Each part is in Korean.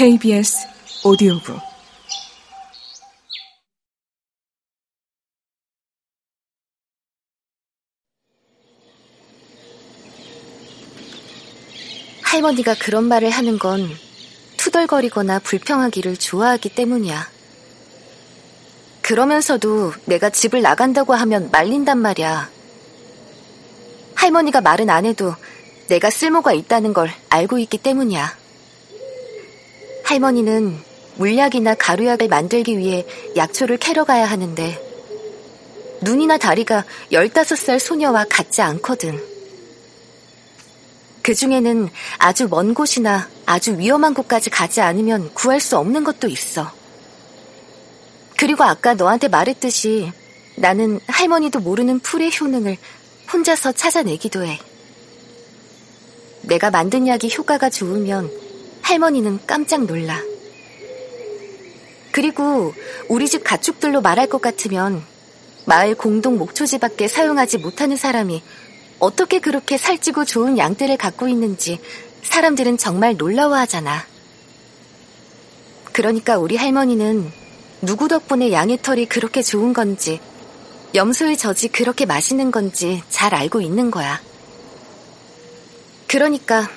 KBS 오디오북 할머니가 그런 말을 하는 건 투덜거리거나 불평하기를 좋아하기 때문이야. 그러면서도 내가 집을 나간다고 하면 말린단 말이야. 할머니가 말은 안 해도 내가 쓸모가 있다는 걸 알고 있기 때문이야. 할머니는 물약이나 가루약을 만들기 위해 약초를 캐러 가야 하는데 눈이나 다리가 15살 소녀와 같지 않거든. 그 중에는 아주 먼 곳이나 아주 위험한 곳까지 가지 않으면 구할 수 없는 것도 있어. 그리고 아까 너한테 말했듯이 나는 할머니도 모르는 풀의 효능을 혼자서 찾아내기도 해. 내가 만든 약이 효과가 좋으면 할머니는 깜짝 놀라. 그리고 우리 집 가축들로 말할 것 같으면 마을 공동 목초지밖에 사용하지 못하는 사람이 어떻게 그렇게 살찌고 좋은 양들을 갖고 있는지 사람들은 정말 놀라워하잖아. 그러니까 우리 할머니는 누구 덕분에 양의 털이 그렇게 좋은 건지, 염소의 젖이 그렇게 맛있는 건지 잘 알고 있는 거야. 그러니까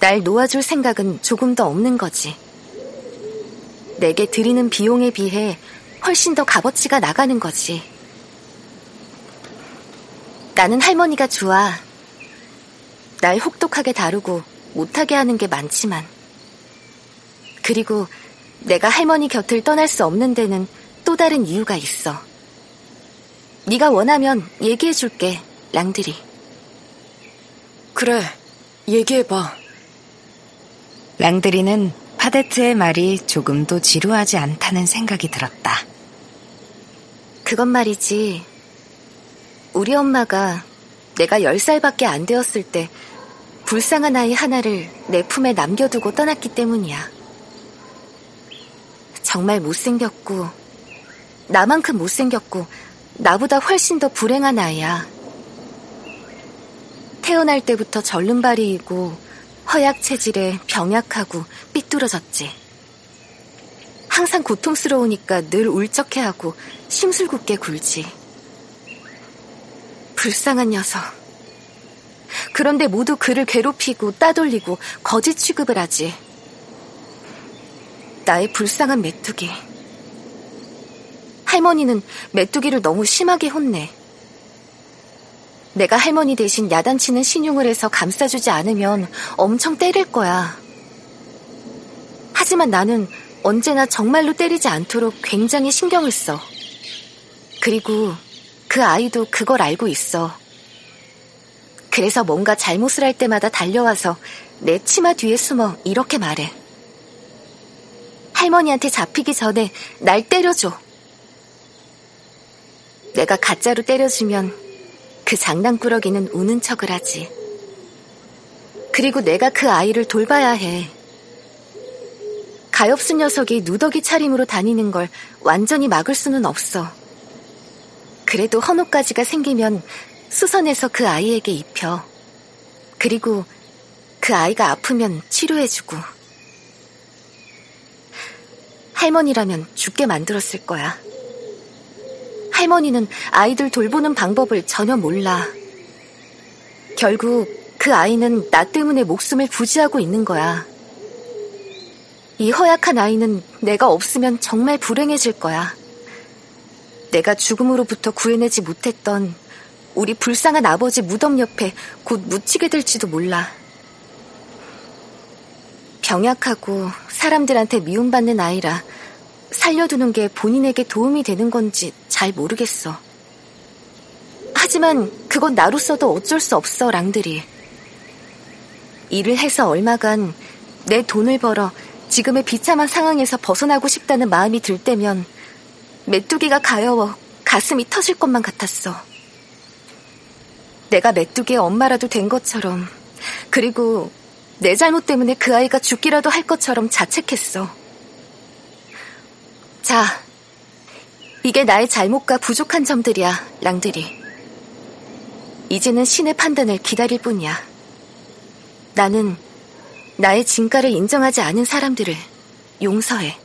날 놓아줄 생각은 조금 더 없는 거지. 내게 드리는 비용에 비해 훨씬 더 값어치가 나가는 거지. 나는 할머니가 좋아. 날 혹독하게 다루고 못하게 하는 게 많지만. 그리고 내가 할머니 곁을 떠날 수 없는 데는 또 다른 이유가 있어. 네가 원하면 얘기해 줄게, 랑들이. 그래, 얘기해봐. 랑드리는 파데트의 말이 조금도 지루하지 않다는 생각이 들었다. 그건 말이지. 우리 엄마가 내가 10살밖에 안 되었을 때 불쌍한 아이 하나를 내 품에 남겨두고 떠났기 때문이야. 정말 못생겼고, 나만큼 못생겼고, 나보다 훨씬 더 불행한 아이야. 태어날 때부터 절름발이이고, 허약 체질에 병약하고 삐뚤어졌지. 항상 고통스러우니까 늘 울적해하고 심술궂게 굴지. 불쌍한 녀석. 그런데 모두 그를 괴롭히고 따돌리고 거짓 취급을 하지. 나의 불쌍한 메뚜기. 할머니는 메뚜기를 너무 심하게 혼내. 내가 할머니 대신 야단치는 신용을 해서 감싸주지 않으면 엄청 때릴 거야. 하지만 나는 언제나 정말로 때리지 않도록 굉장히 신경을 써. 그리고 그 아이도 그걸 알고 있어. 그래서 뭔가 잘못을 할 때마다 달려와서 내 치마 뒤에 숨어 이렇게 말해. 할머니한테 잡히기 전에 날 때려줘. 내가 가짜로 때려주면 그 장난꾸러기는 우는 척을 하지. 그리고 내가 그 아이를 돌봐야 해. 가엾은 녀석이 누더기 차림으로 다니는 걸 완전히 막을 수는 없어. 그래도 헌옷가지가 생기면 수선해서 그 아이에게 입혀. 그리고 그 아이가 아프면 치료해주고. 할머니라면 죽게 만들었을 거야. 할머니는 아이들 돌보는 방법을 전혀 몰라. 결국 그 아이는 나 때문에 목숨을 부지하고 있는 거야. 이 허약한 아이는 내가 없으면 정말 불행해질 거야. 내가 죽음으로부터 구해내지 못했던 우리 불쌍한 아버지 무덤 옆에 곧 묻히게 될지도 몰라. 병약하고 사람들한테 미움받는 아이라 살려두는 게 본인에게 도움이 되는 건지 잘 모르겠어. 하지만 그건 나로서도 어쩔 수 없어, 랑들이. 일을 해서 얼마간 내 돈을 벌어 지금의 비참한 상황에서 벗어나고 싶다는 마음이 들 때면 메뚜기가 가여워 가슴이 터질 것만 같았어. 내가 메뚜기의 엄마라도 된 것처럼, 그리고 내 잘못 때문에 그 아이가 죽기라도 할 것처럼 자책했어. 자, 이게 나의 잘못과 부족한 점들이야, 랑들이. 이제는 신의 판단을 기다릴 뿐이야. 나는 나의 진가를 인정하지 않은 사람들을 용서해.